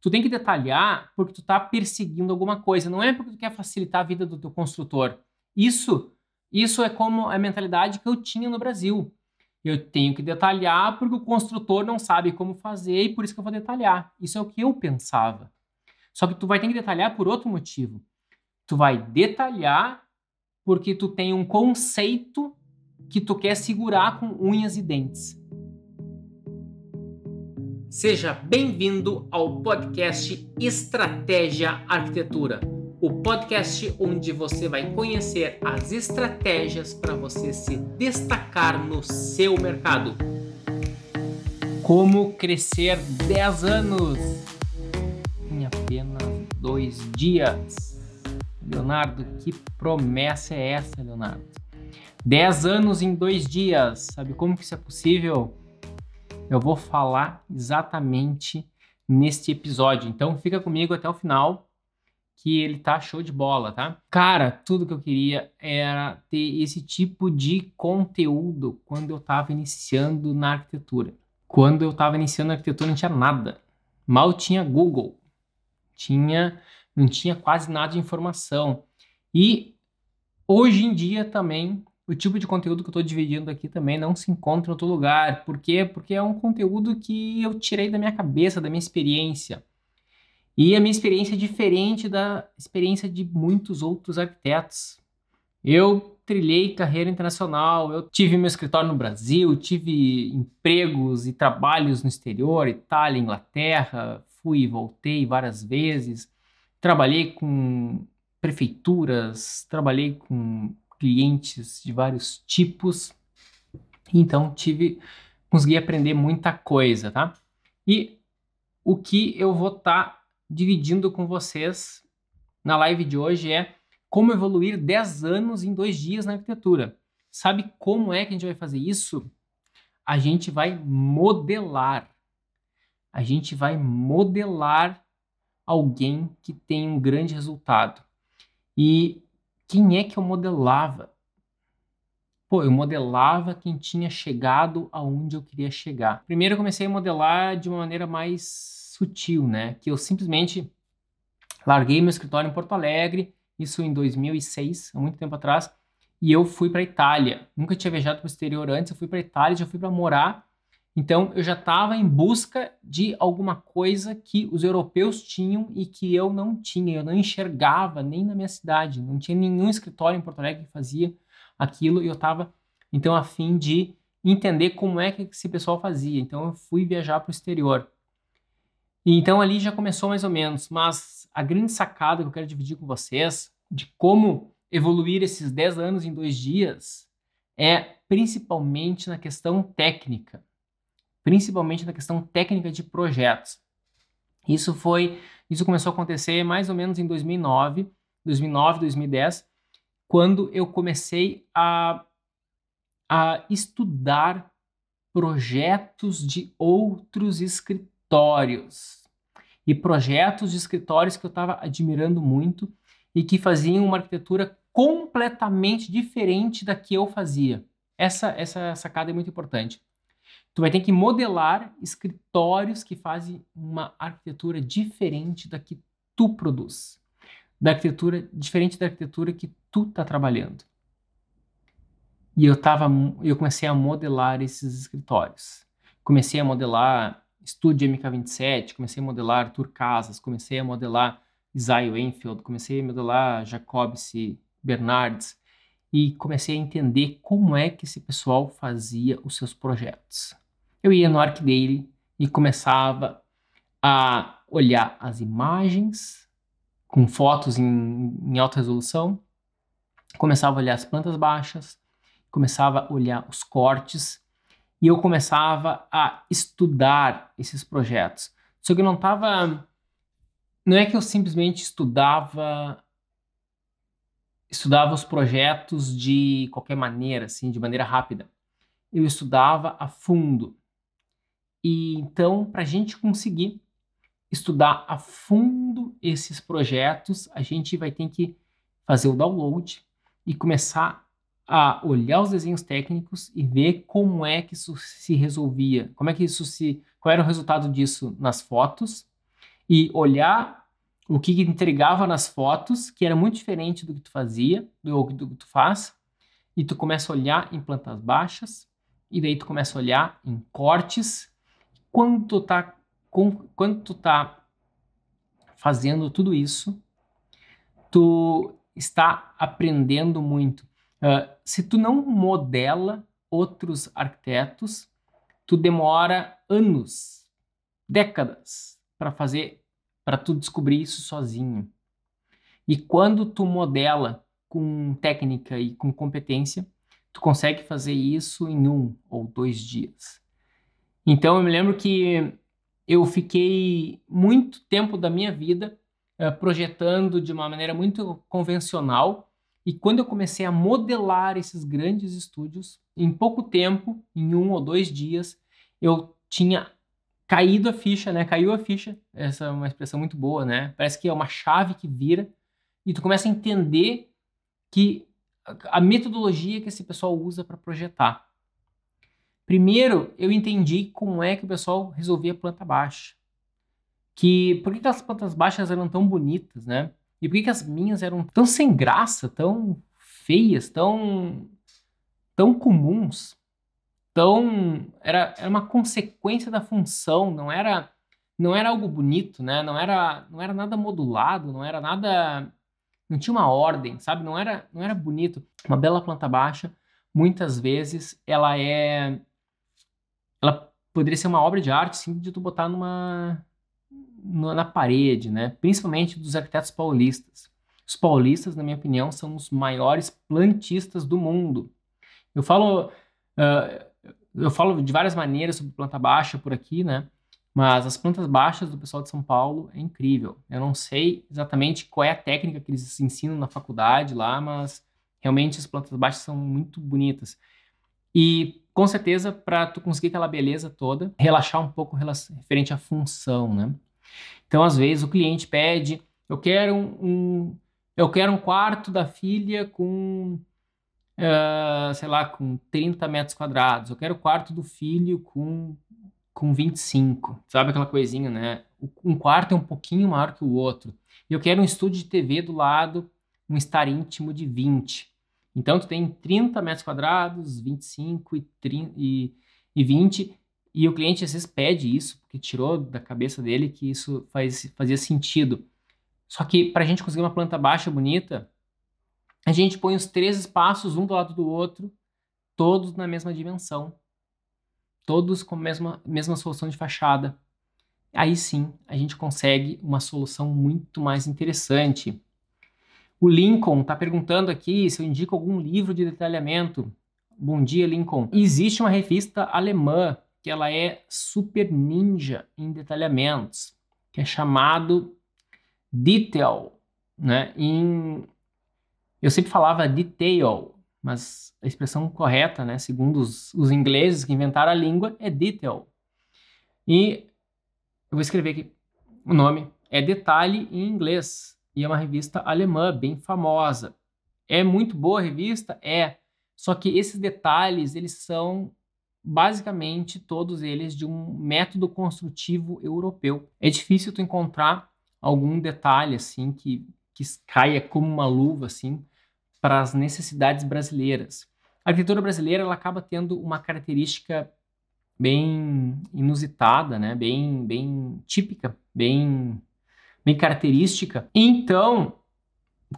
Tu tem que detalhar porque tu está perseguindo alguma coisa, não é porque tu quer facilitar a vida do teu construtor. Isso, isso é como a mentalidade que eu tinha no Brasil. Eu tenho que detalhar porque o construtor não sabe como fazer e por isso que eu vou detalhar. Isso é o que eu pensava. Só que tu vai ter que detalhar por outro motivo. Tu vai detalhar porque tu tem um conceito que tu quer segurar com unhas e dentes. Seja bem-vindo ao podcast Estratégia Arquitetura, o podcast onde você vai conhecer as estratégias para você se destacar no seu mercado. Como crescer 10 anos em apenas dois dias. Leonardo, que promessa é essa, Leonardo? 10 anos em dois dias, sabe como que isso é possível? Eu vou falar exatamente neste episódio. Então fica comigo até o final que ele tá show de bola, tá? Cara, tudo que eu queria era ter esse tipo de conteúdo quando eu tava iniciando na arquitetura. Quando eu tava iniciando na arquitetura não tinha nada. Mal tinha Google. Tinha não tinha quase nada de informação. E hoje em dia também o tipo de conteúdo que eu estou dividindo aqui também não se encontra em outro lugar. Por quê? Porque é um conteúdo que eu tirei da minha cabeça, da minha experiência. E a minha experiência é diferente da experiência de muitos outros arquitetos. Eu trilhei carreira internacional, eu tive meu escritório no Brasil, tive empregos e trabalhos no exterior, Itália, Inglaterra, fui e voltei várias vezes. Trabalhei com prefeituras, trabalhei com clientes de vários tipos. Então tive consegui aprender muita coisa, tá? E o que eu vou estar tá dividindo com vocês na live de hoje é como evoluir 10 anos em dois dias na arquitetura. Sabe como é que a gente vai fazer isso? A gente vai modelar. A gente vai modelar alguém que tem um grande resultado. E quem é que eu modelava? Pô, eu modelava quem tinha chegado aonde eu queria chegar. Primeiro eu comecei a modelar de uma maneira mais sutil, né? Que eu simplesmente larguei meu escritório em Porto Alegre, isso em 2006, há muito tempo atrás, e eu fui para Itália. Nunca tinha viajado para o exterior antes, eu fui para Itália, já fui para morar então eu já estava em busca de alguma coisa que os europeus tinham e que eu não tinha, eu não enxergava nem na minha cidade, não tinha nenhum escritório em Porto Alegre que fazia aquilo e eu estava então a fim de entender como é que esse pessoal fazia. Então eu fui viajar para o exterior. E então ali já começou mais ou menos, mas a grande sacada que eu quero dividir com vocês de como evoluir esses 10 anos em dois dias é principalmente na questão técnica principalmente na questão técnica de projetos. Isso foi, isso começou a acontecer mais ou menos em 2009, 2009, 2010, quando eu comecei a, a estudar projetos de outros escritórios e projetos de escritórios que eu estava admirando muito e que faziam uma arquitetura completamente diferente da que eu fazia. Essa essa sacada é muito importante. Tu vai ter que modelar escritórios que fazem uma arquitetura diferente da que tu produz. Da arquitetura, diferente da arquitetura que tu tá trabalhando. E eu tava, eu comecei a modelar esses escritórios. Comecei a modelar Studio MK27, comecei a modelar Arthur Casas, comecei a modelar Isaiah Enfield, comecei a modelar Jacobs Bernardes e comecei a entender como é que esse pessoal fazia os seus projetos eu ia no ArcDaily e começava a olhar as imagens com fotos em, em alta resolução, começava a olhar as plantas baixas, começava a olhar os cortes e eu começava a estudar esses projetos. Só que eu não estava. Não é que eu simplesmente estudava estudava os projetos de qualquer maneira, assim, de maneira rápida. Eu estudava a fundo. E então, para a gente conseguir estudar a fundo esses projetos, a gente vai ter que fazer o download e começar a olhar os desenhos técnicos e ver como é que isso se resolvia, como é que isso se, qual era o resultado disso nas fotos e olhar o que entregava nas fotos, que era muito diferente do que tu fazia, do, do que tu faz, e tu começa a olhar em plantas baixas, e daí tu começa a olhar em cortes. Quando tu tá, com, tá fazendo tudo isso, tu está aprendendo muito. Uh, se tu não modela outros arquitetos, tu demora anos, décadas para fazer, para tu descobrir isso sozinho. E quando tu modela com técnica e com competência, tu consegue fazer isso em um ou dois dias. Então eu me lembro que eu fiquei muito tempo da minha vida uh, projetando de uma maneira muito convencional e quando eu comecei a modelar esses grandes estúdios, em pouco tempo, em um ou dois dias, eu tinha caído a ficha, né? Caiu a ficha. Essa é uma expressão muito boa, né? Parece que é uma chave que vira e tu começa a entender que a metodologia que esse pessoal usa para projetar. Primeiro, eu entendi como é que o pessoal resolvia planta baixa. Que por que, que as plantas baixas eram tão bonitas, né? E por que, que as minhas eram tão sem graça, tão feias, tão tão comuns, tão era, era uma consequência da função, não era não era algo bonito, né? Não era não era nada modulado, não era nada não tinha uma ordem, sabe? Não era não era bonito. Uma bela planta baixa, muitas vezes ela é ela poderia ser uma obra de arte, sim, de tu botar numa na parede, né? Principalmente dos arquitetos paulistas. Os paulistas, na minha opinião, são os maiores plantistas do mundo. Eu falo, uh, eu falo de várias maneiras sobre planta baixa por aqui, né? Mas as plantas baixas do pessoal de São Paulo é incrível. Eu não sei exatamente qual é a técnica que eles ensinam na faculdade lá, mas realmente as plantas baixas são muito bonitas. E com certeza, para tu conseguir aquela beleza toda, relaxar um pouco referente à função, né? Então, às vezes, o cliente pede, eu quero um, um eu quero um quarto da filha com uh, sei lá, com 30 metros quadrados. Eu quero o quarto do filho com, com 25. Sabe aquela coisinha, né? Um quarto é um pouquinho maior que o outro. E eu quero um estúdio de TV do lado, um estar íntimo de 20. Então, tu tem 30 metros quadrados, 25 e, 30, e, e 20. E o cliente às vezes pede isso, porque tirou da cabeça dele que isso faz, fazia sentido. Só que para a gente conseguir uma planta baixa bonita, a gente põe os três espaços um do lado do outro, todos na mesma dimensão, todos com a mesma, mesma solução de fachada. Aí sim a gente consegue uma solução muito mais interessante. O Lincoln está perguntando aqui se eu indico algum livro de detalhamento. Bom dia, Lincoln. Existe uma revista alemã que ela é super ninja em detalhamentos, que é chamado Detail, né? Em eu sempre falava detail, mas a expressão correta, né, segundo os, os ingleses que inventaram a língua, é detail. E eu vou escrever aqui o nome. É Detalhe em inglês. E é uma revista alemã, bem famosa. É muito boa a revista? É. Só que esses detalhes, eles são basicamente todos eles de um método construtivo europeu. É difícil tu encontrar algum detalhe assim que, que caia como uma luva assim para as necessidades brasileiras. A arquitetura brasileira ela acaba tendo uma característica bem inusitada, né? bem, bem típica, bem, característica. Então,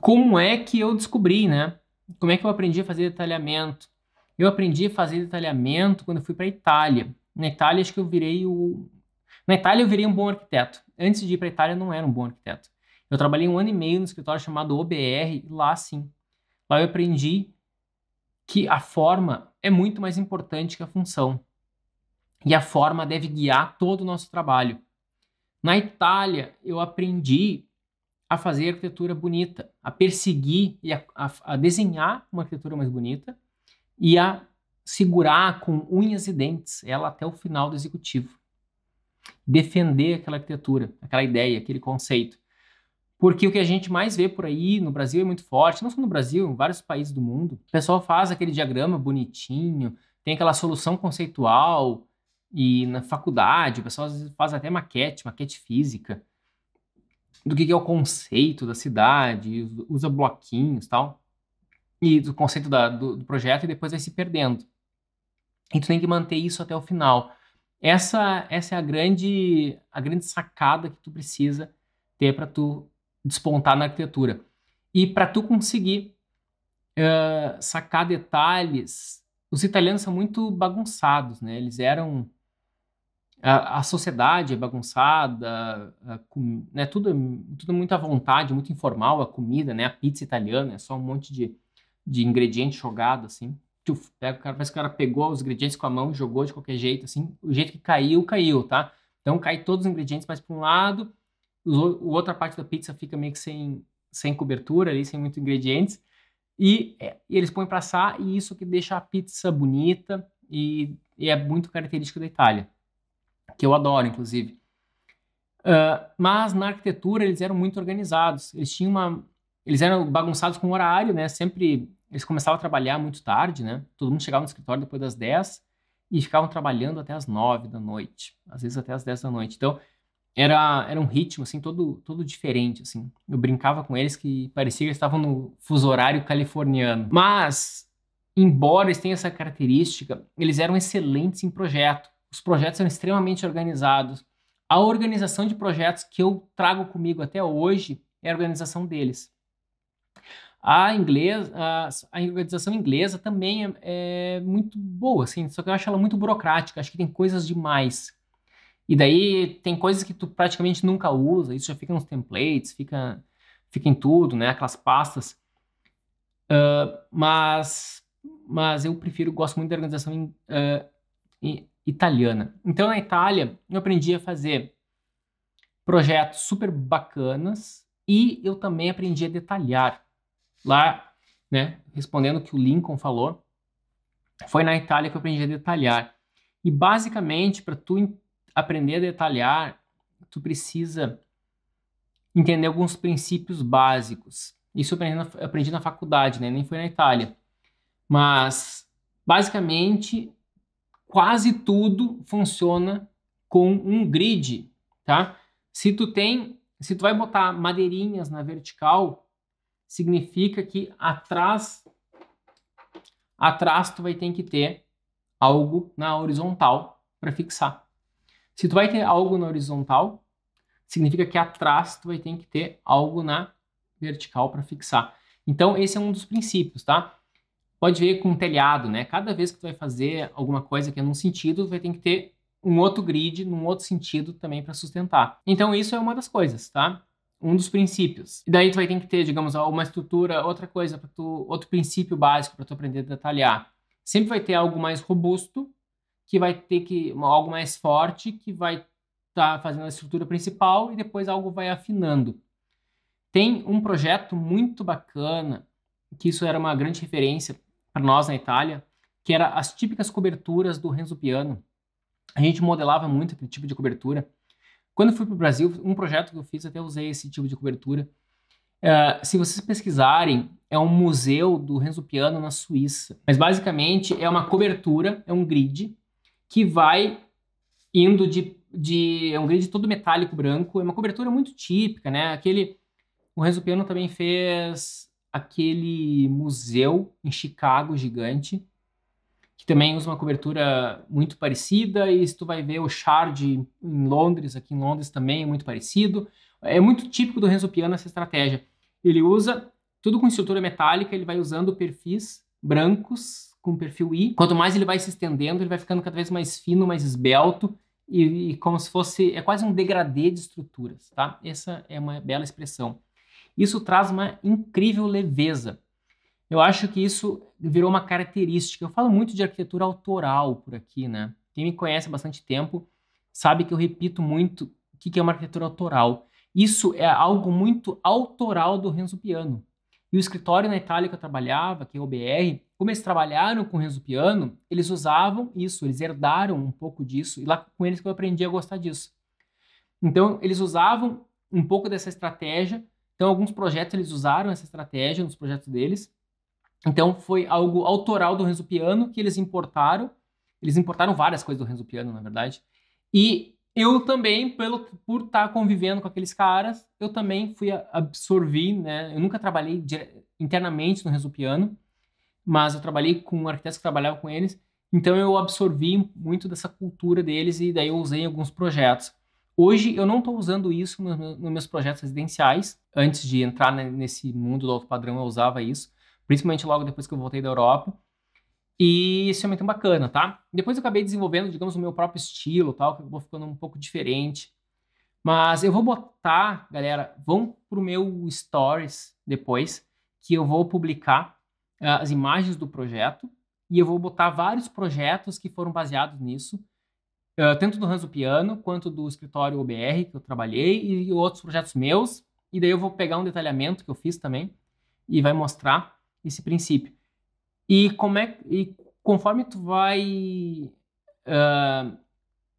como é que eu descobri, né? Como é que eu aprendi a fazer detalhamento? Eu aprendi a fazer detalhamento quando eu fui para Itália. Na Itália, acho que eu virei o. Na Itália, eu virei um bom arquiteto. Antes de ir para Itália, eu não era um bom arquiteto. Eu trabalhei um ano e meio no escritório chamado OBR, lá sim, Lá eu aprendi que a forma é muito mais importante que a função. E a forma deve guiar todo o nosso trabalho. Na Itália, eu aprendi a fazer arquitetura bonita, a perseguir e a, a, a desenhar uma arquitetura mais bonita e a segurar com unhas e dentes ela até o final do executivo. Defender aquela arquitetura, aquela ideia, aquele conceito. Porque o que a gente mais vê por aí no Brasil é muito forte, não só no Brasil, em vários países do mundo. O pessoal faz aquele diagrama bonitinho, tem aquela solução conceitual, e na faculdade o pessoal às vezes faz até maquete, maquete física. do que, que é o conceito da cidade, usa bloquinhos tal, e do conceito da, do, do projeto e depois vai se perdendo. E tu tem que manter isso até o final. Essa, essa é a grande, a grande sacada que tu precisa ter para tu despontar na arquitetura. E para tu conseguir uh, sacar detalhes, os italianos são muito bagunçados, né? Eles eram a, a sociedade é bagunçada, com, né? Tudo, tudo muito à vontade, muito informal, a comida, né? A pizza italiana é só um monte de, de ingrediente jogado assim. Pega, o cara, parece que o cara pegou os ingredientes com a mão, jogou de qualquer jeito, assim. O jeito que caiu, caiu, tá? Então cai todos os ingredientes mais para um lado, o, outra parte da pizza fica meio que sem, sem cobertura ali, sem muitos ingredientes. E, é, e eles põem para assar e isso que deixa a pizza bonita e, e, é muito característico da Itália, que eu adoro, inclusive. Uh, mas na arquitetura eles eram muito organizados. Eles tinham uma, eles eram bagunçados com horário, né? Sempre eles começavam a trabalhar muito tarde, né? Todo mundo chegava no escritório depois das 10 e ficavam trabalhando até as 9 da noite, às vezes até as 10 da noite. Então, era, era um ritmo, assim, todo, todo diferente, assim. Eu brincava com eles que parecia que eles estavam no fuso horário californiano. Mas, embora eles tenham essa característica, eles eram excelentes em projeto. Os projetos eram extremamente organizados. A organização de projetos que eu trago comigo até hoje é a organização deles. A, inglês, a, a organização inglesa também é, é, muito boa, assim, só que eu acho ela muito burocrática, acho que tem coisas demais. E daí tem coisas que tu praticamente nunca usa, isso já fica nos templates, fica, fica em tudo, né? Aquelas pastas. Uh, mas, mas eu prefiro, gosto muito da organização in, uh, italiana. Então na Itália eu aprendi a fazer projetos super bacanas e eu também aprendi a detalhar lá, né, respondendo o que o Lincoln falou, foi na Itália que eu aprendi a detalhar. E basicamente, para tu aprender a detalhar, tu precisa entender alguns princípios básicos. Isso eu aprendi na, aprendi na faculdade, né? nem foi na Itália. Mas, basicamente, quase tudo funciona com um grid, tá? Se tu tem, se tu vai botar madeirinhas na vertical, significa que atrás atrás tu vai ter que ter algo na horizontal para fixar. Se tu vai ter algo na horizontal, significa que atrás tu vai ter que ter algo na vertical para fixar. Então esse é um dos princípios, tá? Pode ver com telhado, né? Cada vez que tu vai fazer alguma coisa que é num sentido, vai ter que ter um outro grid num outro sentido também para sustentar. Então isso é uma das coisas, tá? um dos princípios. E daí tu vai ter que ter, digamos, uma estrutura, outra coisa para tu, outro princípio básico para tu aprender a detalhar. Sempre vai ter algo mais robusto, que vai ter que algo mais forte, que vai estar tá fazendo a estrutura principal e depois algo vai afinando. Tem um projeto muito bacana, que isso era uma grande referência para nós na Itália, que era as típicas coberturas do Renzo Piano. A gente modelava muito aquele tipo de cobertura quando fui para o Brasil, um projeto que eu fiz, até usei esse tipo de cobertura. Uh, se vocês pesquisarem, é um museu do Renzo Piano na Suíça. Mas basicamente é uma cobertura, é um grid que vai indo de, de é um grid todo metálico branco, é uma cobertura muito típica, né? Aquele o Renzo Piano também fez aquele museu em Chicago gigante que também usa uma cobertura muito parecida, e se tu vai ver o Shard em Londres, aqui em Londres também é muito parecido. É muito típico do Renzo Piano essa estratégia. Ele usa tudo com estrutura metálica, ele vai usando perfis brancos com perfil I. Quanto mais ele vai se estendendo, ele vai ficando cada vez mais fino, mais esbelto, e, e como se fosse, é quase um degradê de estruturas, tá? Essa é uma bela expressão. Isso traz uma incrível leveza. Eu acho que isso virou uma característica. Eu falo muito de arquitetura autoral por aqui, né? Quem me conhece há bastante tempo sabe que eu repito muito o que é uma arquitetura autoral. Isso é algo muito autoral do Renzo Piano. E o escritório na Itália que eu trabalhava, que é o BR, como eles trabalharam com o Renzo Piano, eles usavam isso, eles herdaram um pouco disso, e lá com eles que eu aprendi a gostar disso. Então, eles usavam um pouco dessa estratégia. Então, alguns projetos eles usaram essa estratégia nos projetos deles. Então foi algo autoral do Renzo Piano que eles importaram. Eles importaram várias coisas do Renzo Piano, na verdade. E eu também, pelo, por estar tá convivendo com aqueles caras, eu também fui absorver, né? Eu nunca trabalhei internamente no Resupiano, mas eu trabalhei com arquitetos que trabalhavam com eles, então eu absorvi muito dessa cultura deles e daí eu usei em alguns projetos. Hoje eu não estou usando isso nos meus projetos residenciais. Antes de entrar nesse mundo do alto padrão eu usava isso, principalmente logo depois que eu voltei da Europa. E isso é muito bacana, tá? Depois eu acabei desenvolvendo, digamos, o meu próprio estilo, tal, que acabou ficando um pouco diferente. Mas eu vou botar, galera, vão pro meu stories depois, que eu vou publicar uh, as imagens do projeto e eu vou botar vários projetos que foram baseados nisso, uh, tanto do Ranzo Piano quanto do escritório OBR que eu trabalhei e outros projetos meus. E daí eu vou pegar um detalhamento que eu fiz também e vai mostrar esse princípio. E como é e conforme tu vai uh,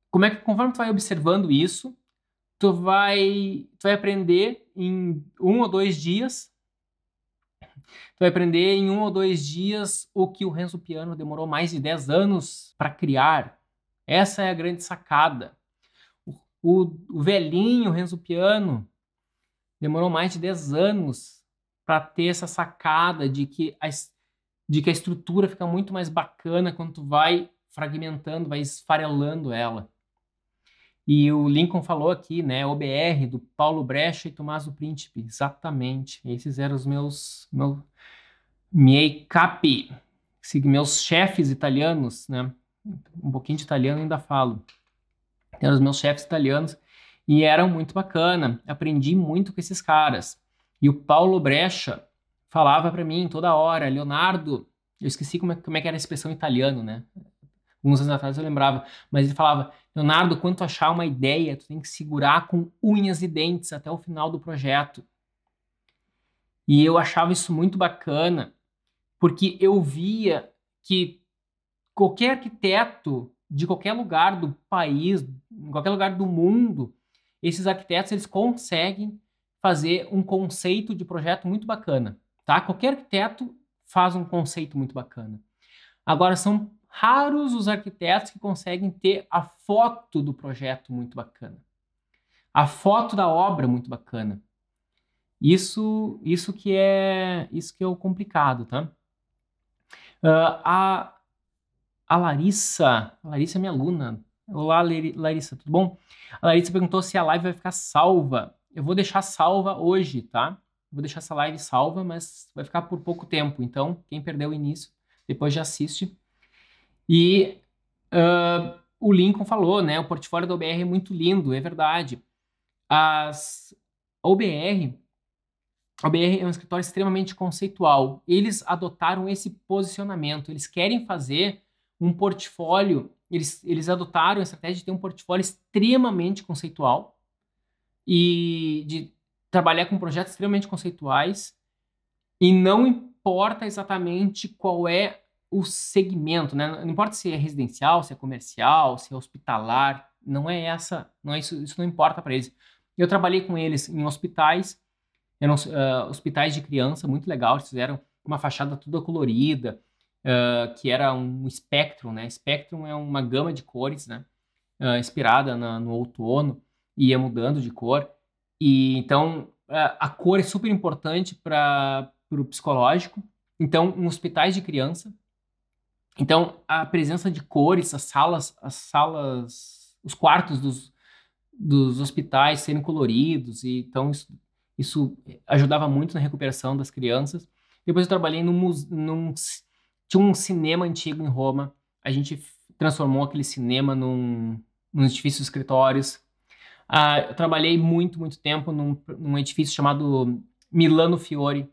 como é que conforme tu vai observando isso, tu vai tu vai aprender em um ou dois dias Tu vai aprender em um ou dois dias o que o Renzo Piano demorou mais de 10 anos para criar. Essa é a grande sacada. O, o, o velhinho Renzo Piano demorou mais de 10 anos para ter essa sacada de que a, de que a estrutura fica muito mais bacana quando tu vai fragmentando, vai esfarelando ela. E o Lincoln falou aqui, né, OBR, do Paulo Brecha e Tommaso Príncipe, exatamente. Esses eram os meus, meu, miei capi, meus chefes italianos, né, um pouquinho de italiano ainda falo. Eram os meus chefes italianos e eram muito bacana, aprendi muito com esses caras. E o Paulo Brecha falava para mim toda hora, Leonardo, eu esqueci como é, como é que era a expressão italiano, né? Alguns anos atrás eu lembrava, mas ele falava, Leonardo, quando tu achar uma ideia, tu tem que segurar com unhas e dentes até o final do projeto. E eu achava isso muito bacana, porque eu via que qualquer arquiteto de qualquer lugar do país, em qualquer lugar do mundo, esses arquitetos eles conseguem fazer um conceito de projeto muito bacana tá? Qualquer arquiteto faz um conceito muito bacana. Agora, são raros os arquitetos que conseguem ter a foto do projeto muito bacana. A foto da obra muito bacana. Isso, isso que é, isso que é o complicado, tá? Uh, a, a Larissa, a Larissa é minha aluna. Olá, Larissa, tudo bom? A Larissa perguntou se a live vai ficar salva. Eu vou deixar salva hoje, tá? Vou deixar essa live salva, mas vai ficar por pouco tempo. Então, quem perdeu o início, depois já assiste. E uh, o Lincoln falou, né? O portfólio da OBR é muito lindo, é verdade. As, a OBR, a OBR é um escritório extremamente conceitual. Eles adotaram esse posicionamento. Eles querem fazer um portfólio. Eles, eles adotaram a estratégia de ter um portfólio extremamente conceitual e de trabalhar com projetos extremamente conceituais e não importa exatamente qual é o segmento, né? Não importa se é residencial, se é comercial, se é hospitalar, não é essa, não é isso, isso não importa para eles. Eu trabalhei com eles em hospitais, eram uh, hospitais de criança, muito legal, eles fizeram uma fachada toda colorida, uh, que era um espectro, né? Spectrum é uma gama de cores, né? Uh, inspirada na, no outono e ia mudando de cor. E então a cor é super importante para o psicológico. Então, em hospitais de criança, então a presença de cores, as salas, as salas, os quartos dos, dos hospitais serem coloridos e então isso, isso ajudava muito na recuperação das crianças. Depois eu trabalhei num, num tinha um cinema antigo em Roma. A gente transformou aquele cinema num, num edifício de escritórios Uh, eu trabalhei muito, muito tempo num, num, edifício chamado Milano Fiore.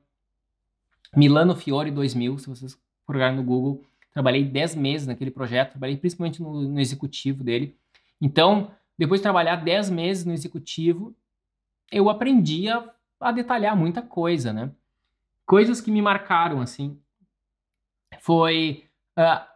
Milano Fiore 2000, se vocês procurarem no Google. Trabalhei 10 meses naquele projeto, trabalhei principalmente no, no executivo dele. Então, depois de trabalhar 10 meses no executivo, eu aprendi a, a detalhar muita coisa, né? Coisas que me marcaram, assim, foi uh,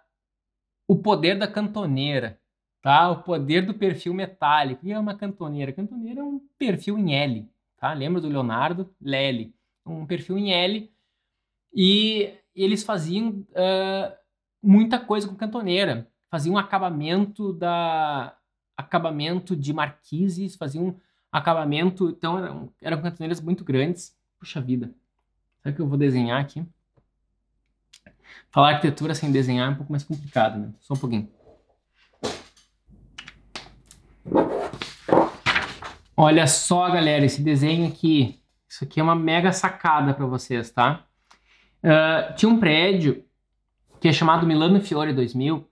o poder da cantoneira tá? O poder do perfil metálico. E é uma cantoneira. Cantoneira é um perfil em L, tá? Lembra do Leonardo? Lely. Um perfil em L. E eles faziam uh, muita coisa com cantoneira. Faziam um acabamento da, acabamento de marquises, faziam acabamento, então eram, eram cantoneiras muito grandes. Puxa vida, será que eu vou desenhar aqui? Falar arquitetura sem desenhar é um pouco mais complicado, né? Só um pouquinho. Olha só, galera, esse desenho aqui. Isso aqui é uma mega sacada para vocês, tá? Uh, tinha um prédio que é chamado Milano Fiore 2000.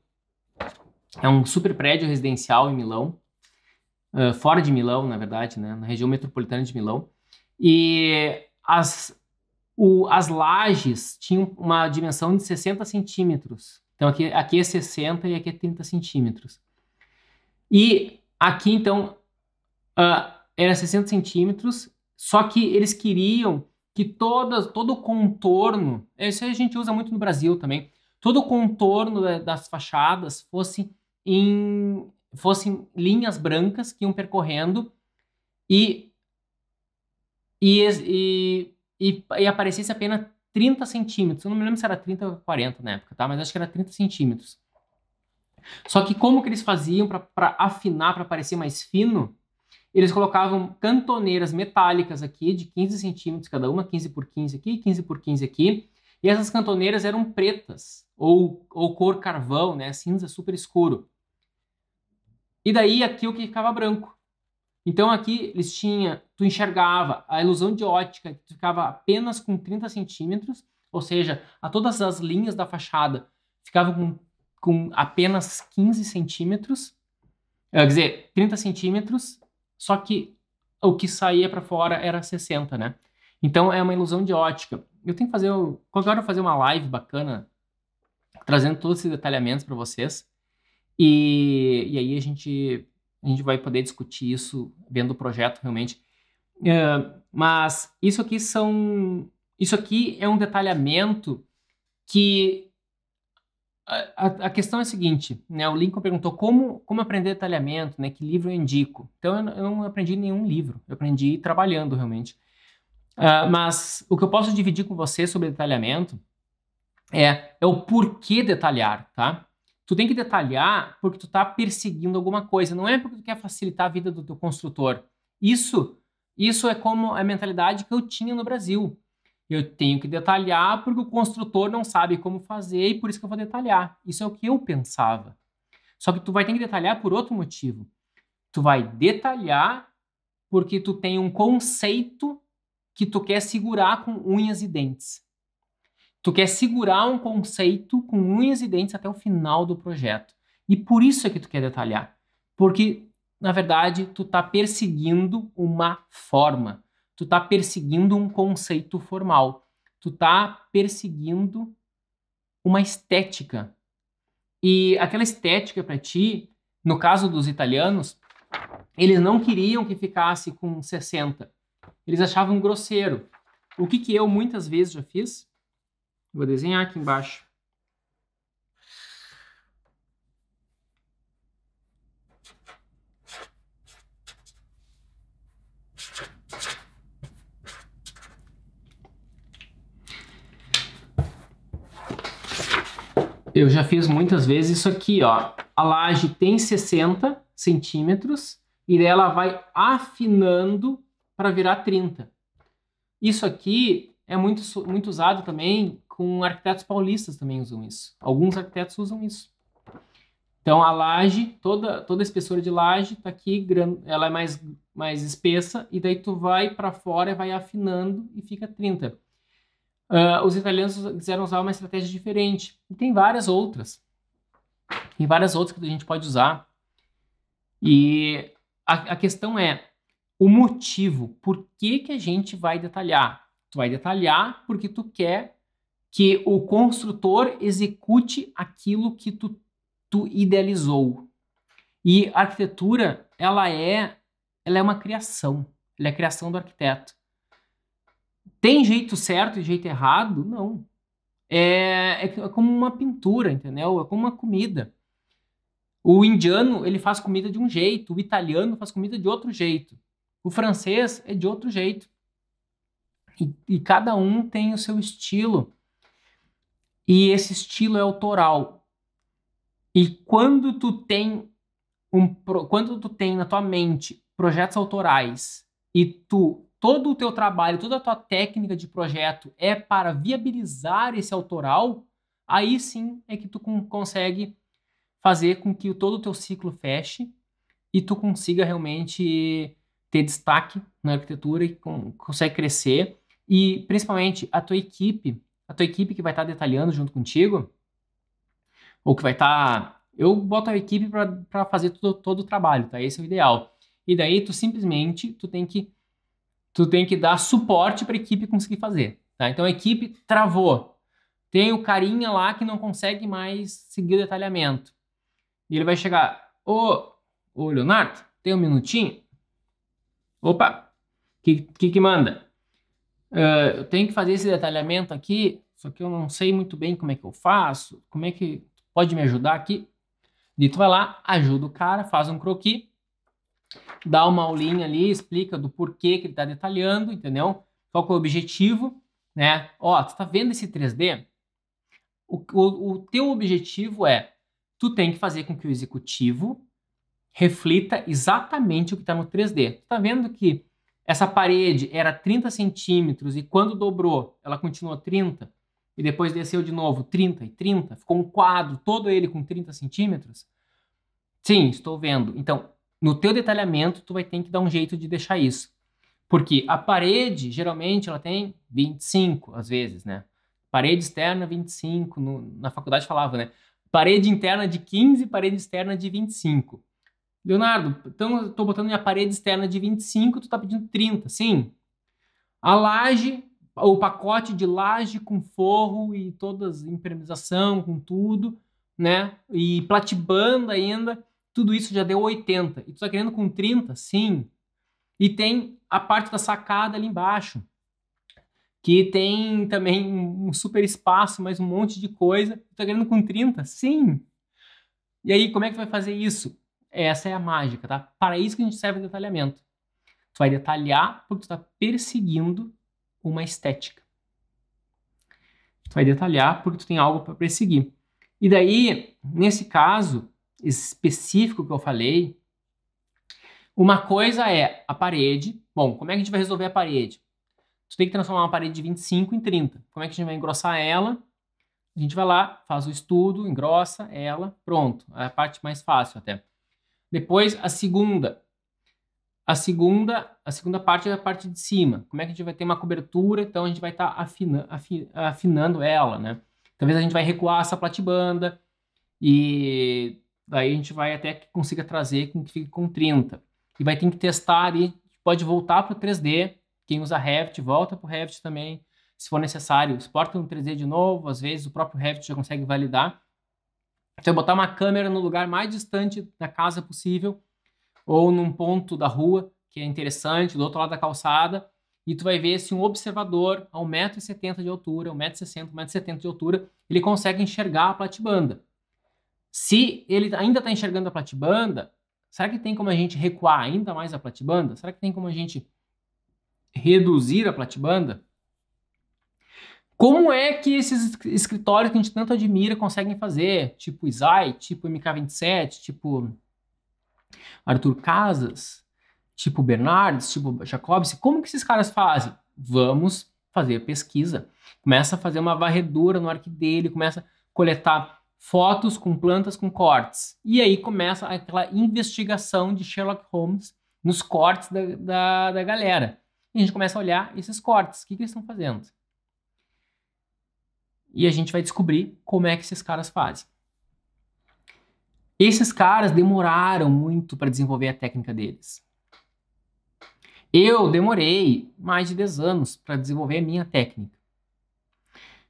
É um super prédio residencial em Milão, uh, fora de Milão, na verdade, né, na região metropolitana de Milão. E as, o, as lajes tinham uma dimensão de 60 centímetros. Então aqui, aqui é 60 e aqui é 30 centímetros. E aqui, então, uh, era 60 centímetros, só que eles queriam que todas, todo o contorno, isso a gente usa muito no Brasil também, todo o contorno das fachadas fosse em fossem linhas brancas que iam percorrendo e e, e, e, e aparecesse apenas 30 centímetros. Eu não me lembro se era 30 ou 40 na época, tá? Mas acho que era 30 centímetros. Só que como que eles faziam para afinar, para parecer mais fino? Eles colocavam cantoneiras metálicas aqui, de 15 centímetros cada uma, 15 por 15 aqui, 15 por 15 aqui. E essas cantoneiras eram pretas, ou, ou cor carvão, né? Cinza super escuro. E daí aqui o que ficava branco. Então aqui eles tinham, tu enxergava a ilusão de ótica, que ficava apenas com 30 centímetros, ou seja, a todas as linhas da fachada ficavam com, com apenas 15 centímetros, quer dizer, 30 centímetros, só que o que saía para fora era 60, né? Então é uma ilusão de ótica. Eu tenho que fazer, qualquer hora eu fazer uma live bacana, trazendo todos esses detalhamentos para vocês. E, e aí a gente, a gente vai poder discutir isso vendo o projeto realmente. Uh, mas isso aqui são. Isso aqui é um detalhamento que. A, a, questão é a seguinte, né? O Lincoln perguntou como, como aprender detalhamento, né? Que livro eu indico? Então eu, eu não aprendi nenhum livro, eu aprendi trabalhando realmente. Uh, mas o que eu posso dividir com você sobre detalhamento é, é o porquê detalhar, tá? Tu tem que detalhar porque tu está perseguindo alguma coisa, não é porque tu quer facilitar a vida do teu construtor. Isso, isso é como a mentalidade que eu tinha no Brasil. Eu tenho que detalhar porque o construtor não sabe como fazer e por isso que eu vou detalhar. Isso é o que eu pensava. Só que tu vai ter que detalhar por outro motivo. Tu vai detalhar porque tu tem um conceito que tu quer segurar com unhas e dentes. Tu quer segurar um conceito com unhas e dentes até o final do projeto. E por isso é que tu quer detalhar. Porque, na verdade, tu está perseguindo uma forma. Tu está perseguindo um conceito formal. Tu está perseguindo uma estética. E aquela estética para ti, no caso dos italianos, eles não queriam que ficasse com 60. Eles achavam grosseiro. O que, que eu muitas vezes já fiz? Vou desenhar aqui embaixo. Eu já fiz muitas vezes isso aqui, ó. A laje tem 60 centímetros e ela vai afinando para virar 30. Isso aqui é muito, muito usado também com arquitetos paulistas também usam isso. Alguns arquitetos usam isso. Então a laje, toda toda a espessura de laje está aqui, ela é mais mais espessa e daí tu vai para fora vai afinando e fica 30. Uh, ah, os italianos quiseram usar uma estratégia diferente. E tem várias outras. Tem várias outras que a gente pode usar. E a, a questão é o motivo. Por que, que a gente vai detalhar? Tu vai detalhar porque tu quer que o construtor execute aquilo que tu, tu idealizou. E a arquitetura, ela é, ela é uma criação, ela é a criação do arquiteto. Tem jeito certo e jeito errado? Não. É, é como uma pintura, entendeu? É como uma comida. O indiano, ele faz comida de um jeito, o italiano faz comida de outro jeito. O francês é de outro jeito. E, e cada um tem o seu estilo. E esse estilo é autoral. E quando tu tem um, quando tu tem na tua mente projetos autorais e tu todo o teu trabalho, toda a tua técnica de projeto é para viabilizar esse autoral, aí sim é que tu consegue fazer com que todo o teu ciclo feche e tu consiga realmente ter destaque na arquitetura e consegue crescer e principalmente a tua equipe, a tua equipe que vai estar detalhando junto contigo ou que vai estar eu boto a equipe para fazer todo, todo o trabalho, tá? Esse é o ideal. E daí tu simplesmente tu tem que tu tem que dar suporte para a equipe conseguir fazer, tá? Então a equipe travou. Tem o carinha lá que não consegue mais seguir o detalhamento. E ele vai chegar, ô, ô Leonardo, tem um minutinho? Opa, que, que, que manda? Uh, eu tenho que fazer esse detalhamento aqui, só que eu não sei muito bem como é que eu faço, como é que pode me ajudar aqui? Tu vai lá, ajuda o cara, faz um croquis, dá uma aulinha ali, explica do porquê que ele está detalhando, entendeu? Qual é o objetivo, né? Ó, tu tá vendo esse 3D? O, o, o teu objetivo é, tu tem que fazer com que o executivo reflita exatamente o que está no 3D. Tu tá vendo que essa parede era 30 centímetros e quando dobrou, ela continuou 30 e depois desceu de novo 30 e 30, ficou um quadro todo ele com 30 centímetros? Sim, estou vendo. Então, no teu detalhamento, tu vai ter que dar um jeito de deixar isso. Porque a parede, geralmente, ela tem 25, às vezes, né? Parede externa, 25. No, na faculdade falava, né? Parede interna de 15, parede externa de 25. Leonardo, então eu tô botando minha parede externa de 25, tu tá pedindo 30. Sim. A laje, o pacote de laje com forro e todas impermeabilização, com tudo, né? E platibanda ainda, tudo isso já deu 80. E tu tá querendo com 30? Sim. E tem a parte da sacada ali embaixo, que tem também um super espaço, mais um monte de coisa. Tu tá querendo com 30? Sim. E aí, como é que vai fazer isso? Essa é a mágica, tá? Para isso que a gente serve o detalhamento. Tu vai detalhar porque tu está perseguindo uma estética. Tu vai detalhar porque tu tem algo para perseguir. E daí, nesse caso, específico que eu falei, uma coisa é a parede. Bom, como é que a gente vai resolver a parede? Você tem que transformar uma parede de 25 em 30. Como é que a gente vai engrossar ela? A gente vai lá, faz o estudo, engrossa ela, pronto. É a parte mais fácil até. Depois, a segunda. A segunda, a segunda parte é a parte de cima. Como é que a gente vai ter uma cobertura? Então, a gente vai estar tá afina, afinando ela, né? Talvez a gente vai recuar essa platibanda e Daí a gente vai até que consiga trazer com que fique com 30. E vai ter que testar ali, pode voltar para o 3D. Quem usa Revit, volta para o Revit também, se for necessário. Exporta no 3D de novo, às vezes o próprio Revit já consegue validar. Você botar uma câmera no lugar mais distante da casa possível, ou num ponto da rua, que é interessante, do outro lado da calçada, e tu vai ver se um observador a 1,70m de altura, 1,60m, 1,70m de altura, ele consegue enxergar a platibanda. Se ele ainda está enxergando a platibanda, será que tem como a gente recuar ainda mais a platibanda? Será que tem como a gente reduzir a platibanda? Como é que esses escritórios que a gente tanto admira conseguem fazer? Tipo Isai, tipo MK27, tipo Arthur Casas, tipo Bernardes, tipo Jacobs. Como que esses caras fazem? Vamos fazer pesquisa. Começa a fazer uma varredura no arquivo dele, começa a coletar fotos com plantas com cortes. E aí começa aquela investigação de Sherlock Holmes nos cortes da, da, da galera. E a gente começa a olhar esses cortes, o que, que eles estão fazendo. E a gente vai descobrir como é que esses caras fazem. Esses caras demoraram muito para desenvolver a técnica deles. Eu demorei mais de 10 anos para desenvolver a minha técnica.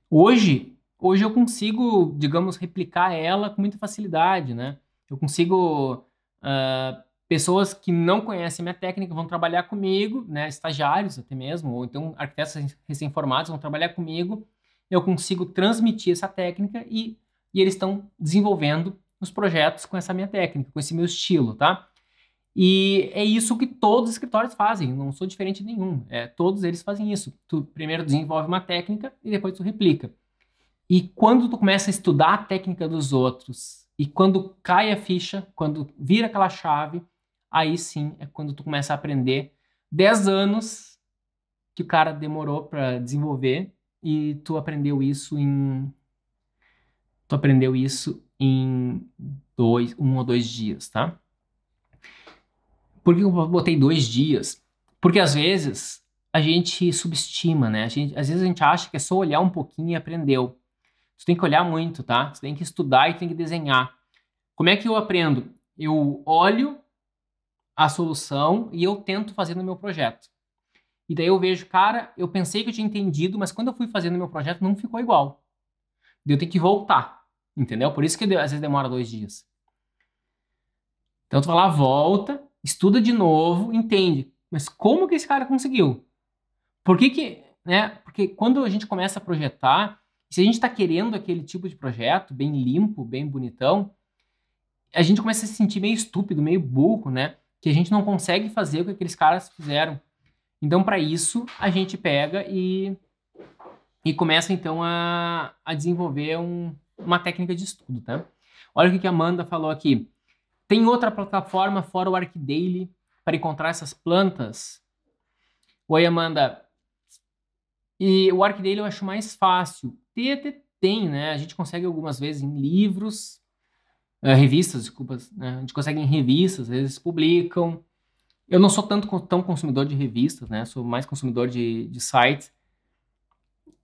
Hoje, hoje eu consigo, digamos, replicar ela com muita facilidade, né? Eu consigo. Uh, pessoas que não conhecem minha técnica vão trabalhar comigo, né? Estagiários até mesmo, ou então arquitetos recém-formados vão trabalhar comigo. Eu consigo transmitir essa técnica e, e eles estão desenvolvendo os projetos com essa minha técnica, com esse meu estilo, tá? E é isso que todos os escritórios fazem, não sou diferente de nenhum. É, todos eles fazem isso. Tu primeiro desenvolve uma técnica e depois tu replica. E quando tu começa a estudar a técnica dos outros E quando cai a ficha, quando vira aquela chave, aí sim é quando tu começa a aprender 10 anos que o cara demorou para desenvolver e tu aprendeu isso em tu aprendeu isso em dois, um ou dois dias, tá? Por que eu botei dois dias? Porque às vezes a gente subestima, né? Gente, às vezes a gente acha que é só olhar um pouquinho e aprendeu. Você tem que olhar muito, tá? Você tem que estudar e tem que desenhar. Como é que eu aprendo? Eu olho a solução e eu tento fazer no meu projeto. E daí eu vejo, cara, eu pensei que eu tinha entendido, mas quando eu fui fazer no meu projeto não ficou igual. Eu tenho que voltar, entendeu? Por isso que às vezes demora dois dias. Então tu vai lá, volta, estuda de novo, entende. Mas como que esse cara conseguiu? Por que que, né? Porque quando a gente começa a projetar, se a gente está querendo aquele tipo de projeto, bem limpo, bem bonitão, a gente começa a se sentir meio estúpido, meio burro, né? Que a gente não consegue fazer o que aqueles caras fizeram. Então, para isso, a gente pega e, e começa, então, a, a desenvolver um, uma técnica de estudo, tá? Olha o que a Amanda falou aqui. Tem outra plataforma fora o ArcDaily para encontrar essas plantas? Oi, Amanda. E o ArcDaily eu acho mais fácil. Tem, tem, né? A gente consegue algumas vezes em livros, uh, revistas, desculpa, né? a gente consegue em revistas, às vezes publicam. Eu não sou tanto tão consumidor de revistas, né? Sou mais consumidor de, de sites.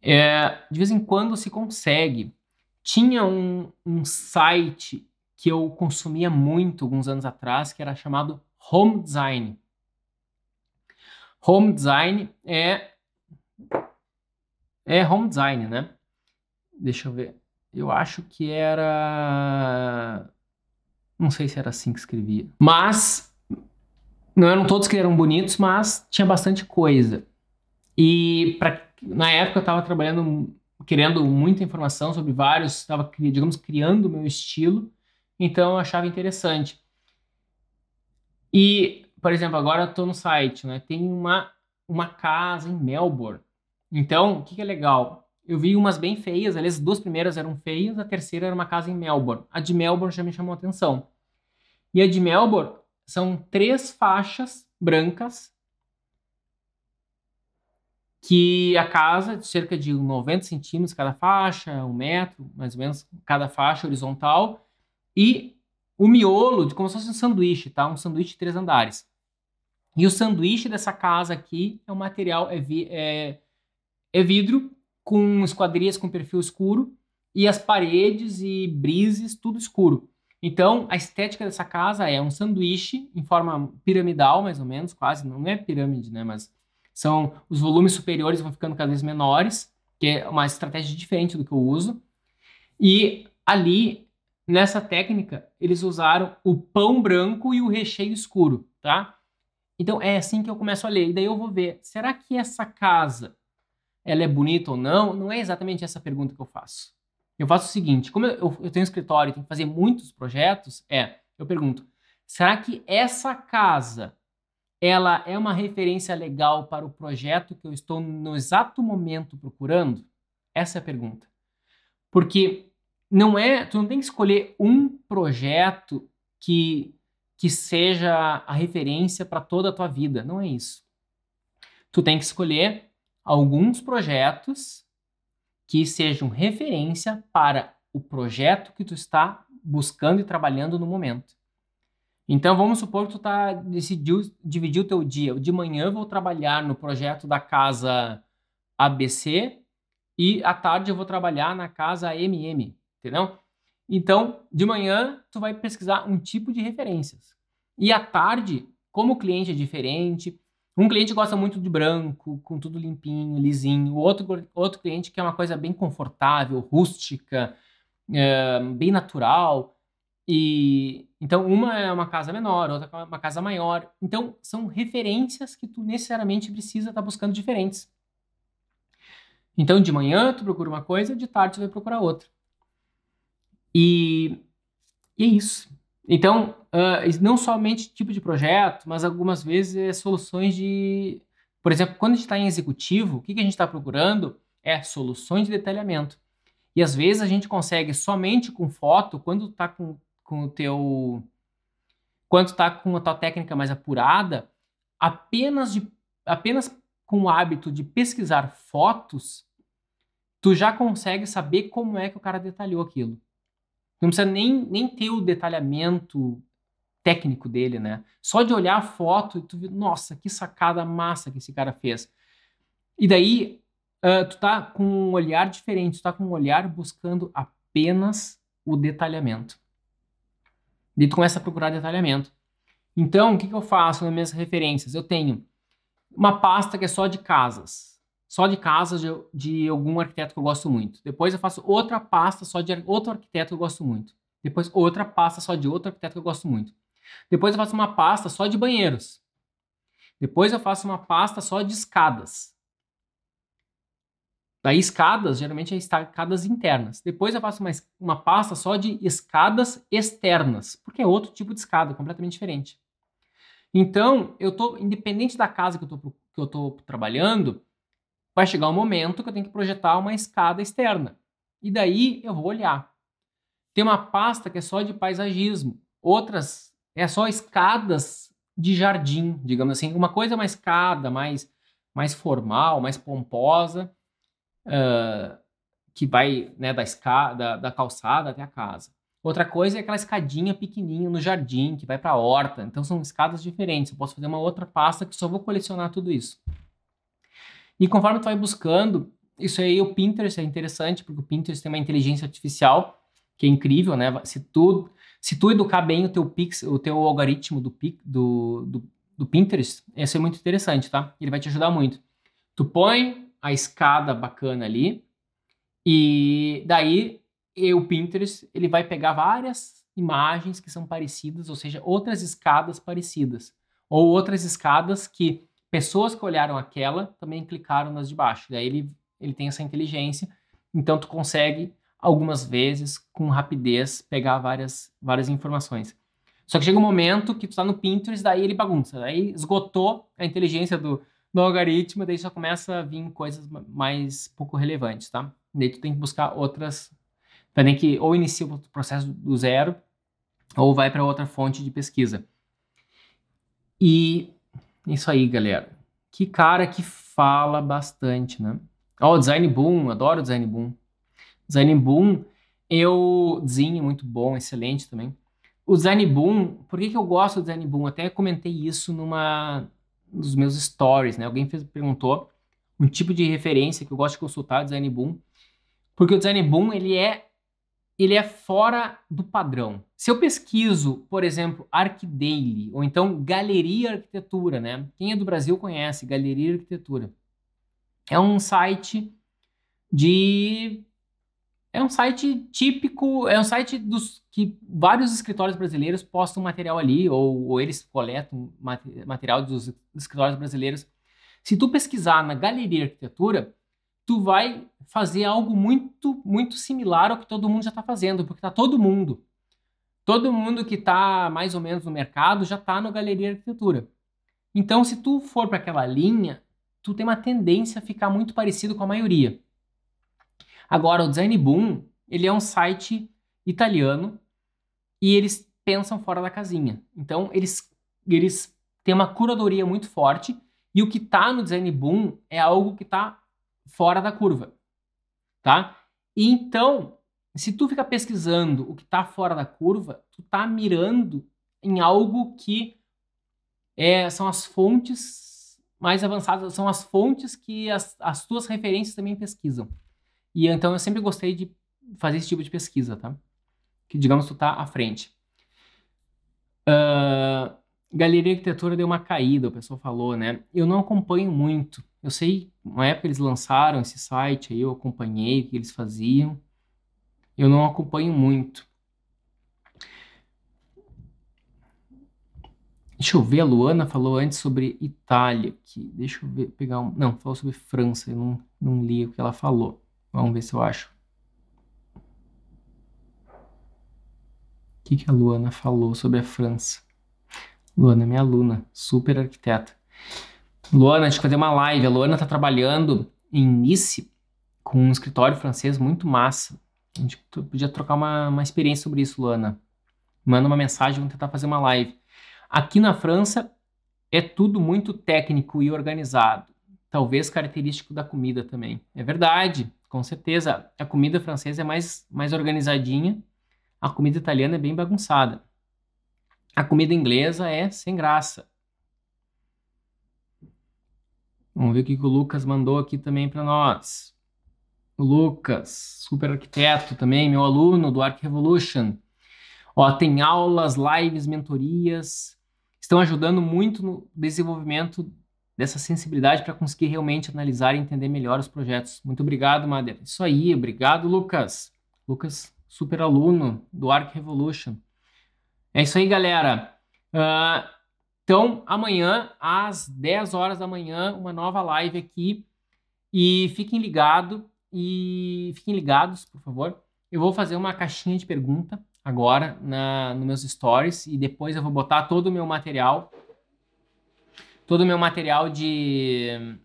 É, de vez em quando se consegue. Tinha um, um site que eu consumia muito alguns anos atrás, que era chamado Home Design. Home Design é é home design, né? Deixa eu ver. Eu acho que era não sei se era assim que escrevia. Mas não eram todos que eram bonitos, mas tinha bastante coisa. E pra, na época eu estava trabalhando, querendo muita informação sobre vários, estava, digamos, criando o meu estilo. Então eu achava interessante. E, por exemplo, agora eu estou no site, né? Tem uma, uma casa em Melbourne. Então, o que, que é legal? Eu vi umas bem feias, aliás, as duas primeiras eram feias, a terceira era uma casa em Melbourne. A de Melbourne já me chamou a atenção. E a de Melbourne são três faixas brancas que a casa, de cerca de 90 centímetros cada faixa, um metro, mais ou menos, cada faixa horizontal, e o miolo de como se fosse um sanduíche, tá? Um sanduíche de três andares. E o sanduíche dessa casa aqui é um material, é, vi, é, é vidro com esquadrias com perfil escuro e as paredes e brises tudo escuro. Então, a estética dessa casa é um sanduíche em forma piramidal, mais ou menos, quase, não é pirâmide, né, mas são os volumes superiores vão ficando cada vez menores, que é uma estratégia diferente do que eu uso. E ali Nessa técnica, eles usaram o pão branco e o recheio escuro, tá? Então é assim que eu começo a ler. E daí eu vou ver, será que essa casa ela é bonita ou não? Não é exatamente essa pergunta que eu faço. Eu faço o seguinte, como eu, eu tenho um escritório e tenho que fazer muitos projetos, é, eu pergunto, será que essa casa ela é uma referência legal para o projeto que eu estou no exato momento procurando? Essa é a pergunta. Porque não é, tu não tem que escolher um projeto que que seja a referência para toda a tua vida, não é isso. Tu tem que escolher alguns projetos que sejam referência para o projeto que tu está buscando e trabalhando no momento. Então vamos supor que tu tá decidiu dividir o teu dia. De manhã vou trabalhar no projeto da casa ABC e à tarde eu vou trabalhar na casa MM entendeu? Então, de manhã, tu vai pesquisar um tipo de referências. E à tarde, como o cliente é diferente, um cliente gosta muito de branco, com tudo limpinho, lisinho. O outro, outro cliente quer uma coisa bem confortável, rústica, é, bem natural. E então uma é uma casa menor, outra é uma casa maior. Então são referências que tu necessariamente precisa estar tá buscando diferentes. Então de manhã tu procura uma coisa, de tarde tu vai procurar outra. E, e é isso. Então, uh, não somente tipo de projeto, mas algumas vezes é soluções de. Por exemplo, quando a gente está em executivo, o que, que a gente está procurando é soluções de detalhamento. E às vezes a gente consegue somente com foto, quando está com com o teu quando tu tá com a tua técnica mais apurada, apenas de apenas com o hábito de pesquisar fotos, tu já consegue saber como é que o cara detalhou aquilo. Não precisa nem, nem ter o detalhamento técnico dele, né? Só de olhar a foto e tu vê, nossa, que sacada massa que esse cara fez. E daí, uh, tu tá com um olhar diferente, tu tá com um olhar buscando apenas o detalhamento. E tu começa a procurar detalhamento. Então, o que, que eu faço nas minhas referências? Eu tenho uma pasta que é só de casas. Só de casas de, de algum arquiteto que eu gosto muito. Depois eu faço outra pasta só de outro arquiteto que eu gosto muito. Depois outra pasta só de outro arquiteto que eu gosto muito. Depois eu faço uma pasta só de banheiros. Depois eu faço uma pasta só de escadas. Daí escadas, geralmente é escadas internas. Depois eu faço uma, uma pasta só de escadas externas, porque é outro tipo de escada, completamente diferente. Então, eu tô, independente da casa que eu tô, que eu tô trabalhando, vai chegar um momento que eu tenho que projetar uma escada externa. E daí eu vou olhar. Tem uma pasta que é só de paisagismo, outras é só escadas de jardim, digamos assim. Uma coisa é uma escada mais, mais formal, mais pomposa, uh, que vai né, da, escada, da calçada até a casa. Outra coisa é aquela escadinha pequenininha no jardim, que vai para a horta. Então são escadas diferentes. Eu posso fazer uma outra pasta que só vou colecionar tudo isso. E conforme tu vai buscando, isso aí o Pinterest é interessante, porque o Pinterest tem uma inteligência artificial que é incrível, né? Se tu se tu educar bem o teu pix, o teu algoritmo do, do, do, do Pinterest, isso é muito interessante, tá? Ele vai te ajudar muito. Tu põe a escada bacana ali e daí o Pinterest ele vai pegar várias imagens que são parecidas, ou seja, outras escadas parecidas, ou outras escadas que pessoas que olharam aquela também clicaram nas de baixo. Daí ele, ele tem essa inteligência, então tu consegue algumas vezes, com rapidez, pegar várias, várias informações. Só que chega um momento que tu está no Pinterest, daí ele bagunça, daí esgotou a inteligência do, do algoritmo, daí só começa a vir coisas mais pouco relevantes, tá? Daí tu tem que buscar outras, tem que ou inicia o processo do zero, ou vai para outra fonte de pesquisa. E isso aí, galera. Que cara que fala bastante, né? Ó, oh, Design Boom, adoro Design Boom. Design Boom, eu. Design muito bom, excelente também. O Design Boom, por que, que eu gosto do Design Boom? Até comentei isso numa dos meus stories, né? Alguém fez, perguntou um tipo de referência que eu gosto de consultar, Design Boom, porque o Design Boom ele é ele é fora do padrão. Se eu pesquiso, por exemplo, ArcDaily ou então Galeria Arquitetura, né? Quem é do Brasil conhece Galeria Arquitetura. É um site de é um site típico, é um site dos que vários escritórios brasileiros postam material ali, ou, ou eles coletam material dos escritórios brasileiros. Se tu pesquisar na Galeria Arquitetura, tu vai fazer algo muito, muito similar ao que todo mundo já está fazendo, porque está todo mundo. Todo mundo que está mais ou menos no mercado já está no Galeria Arquitetura. Então, se tu for para aquela linha, tu tem uma tendência a ficar muito parecido com a maioria. Agora, o Design Boom, ele é um site italiano e eles pensam fora da casinha. Então, eles, eles têm uma curadoria muito forte e o que está no Design Boom é algo que está fora da curva, tá? E então, se tu fica pesquisando o que está fora da curva, tu tá mirando em algo que é, são as fontes mais avançadas, são as fontes que as, as tuas referências também pesquisam. E então eu sempre gostei de fazer esse tipo de pesquisa, tá? Que digamos tu tá à frente. Uh, Galeria Arquitetura deu uma caída, o pessoal falou, né? Eu não acompanho muito. Eu sei, na época eles lançaram esse site, aí eu acompanhei o que eles faziam. Eu não acompanho muito. Deixa eu ver, a Luana falou antes sobre Itália aqui. Deixa eu ver, pegar um. Não, falou sobre França, eu não, não li o que ela falou. Vamos ver se eu acho. O que, que a Luana falou sobre a França? Luana é minha aluna, super arquiteta. Luana, a gente fazer uma live. A Luana está trabalhando em Nice com um escritório francês muito massa. A gente podia trocar uma, uma experiência sobre isso, Luana. Manda uma mensagem, vamos tentar fazer uma live. Aqui na França é tudo muito técnico e organizado. Talvez característico da comida também. É verdade, com certeza. A comida francesa é mais, mais organizadinha, a comida italiana é bem bagunçada. A comida inglesa é sem graça. Vamos ver o que o Lucas mandou aqui também para nós. O Lucas, super arquiteto também, meu aluno do Arc Revolution. Ó, tem aulas, lives, mentorias. Estão ajudando muito no desenvolvimento dessa sensibilidade para conseguir realmente analisar e entender melhor os projetos. Muito obrigado, Mader. Isso aí, obrigado, Lucas. Lucas, super aluno do Arc Revolution. É isso aí, galera. Uh, então, amanhã, às 10 horas da manhã, uma nova live aqui. E fiquem ligados, e fiquem ligados, por favor. Eu vou fazer uma caixinha de pergunta agora na, nos meus stories e depois eu vou botar todo o meu material, todo o meu material de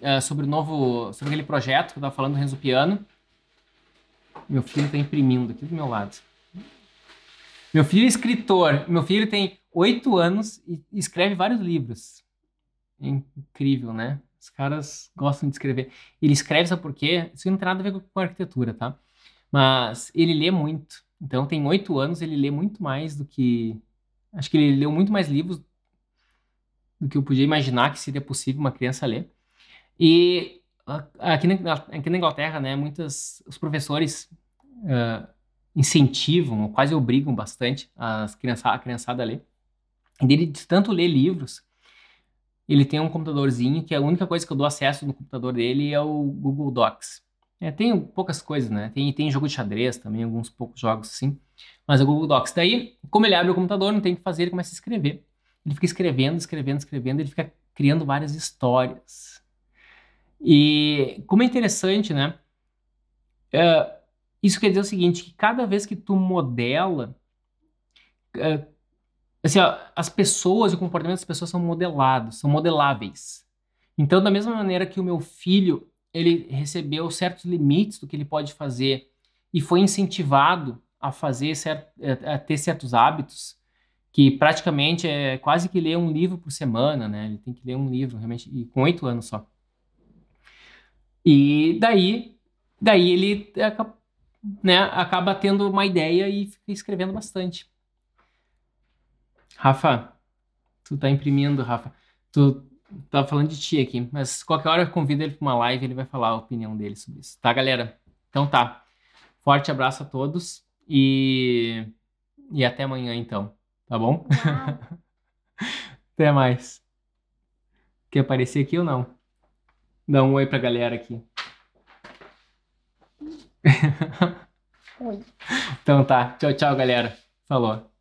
uh, sobre o novo, sobre aquele projeto que eu estava falando do Renzo Piano. Meu filho está imprimindo aqui do meu lado. Meu filho é escritor. Meu filho tem oito anos e escreve vários livros. É incrível, né? Os caras gostam de escrever. Ele escreve, sabe por quê? Isso não tem nada a ver com arquitetura, tá? Mas ele lê muito. Então, tem oito anos, ele lê muito mais do que. Acho que ele leu muito mais livros do que eu podia imaginar que seria possível uma criança ler. E aqui na, aqui na Inglaterra, né, muitos os professores uh, incentivam, quase obrigam bastante as criança, a criançada a ler. E ele, de tanto ler livros, ele tem um computadorzinho que a única coisa que eu dou acesso no computador dele é o Google Docs. É, tem poucas coisas, né? Tem, tem jogo de xadrez também, alguns poucos jogos assim. Mas é o Google Docs. Daí, como ele abre o computador, não tem o que fazer, ele começa a escrever. Ele fica escrevendo, escrevendo, escrevendo, ele fica criando várias histórias. E como é interessante, né? É, isso quer dizer o seguinte, que cada vez que tu modela, é, assim, ó, as pessoas o comportamento das pessoas são modelados, são modeláveis. Então, da mesma maneira que o meu filho, ele recebeu certos limites do que ele pode fazer e foi incentivado a fazer certo, a ter certos hábitos, que praticamente é quase que ler um livro por semana, né? Ele tem que ler um livro realmente e com oito anos só. E daí, daí ele né, acaba tendo uma ideia e fica escrevendo bastante. Rafa, tu tá imprimindo, Rafa. Tu tá falando de ti aqui, mas qualquer hora eu convido ele para uma live, ele vai falar a opinião dele sobre isso. Tá, galera? Então tá. Forte abraço a todos e e até amanhã então, tá bom? até mais. Quer aparecer aqui ou não? Dá um oi pra galera aqui. Então tá. Tchau, tchau, galera. Falou.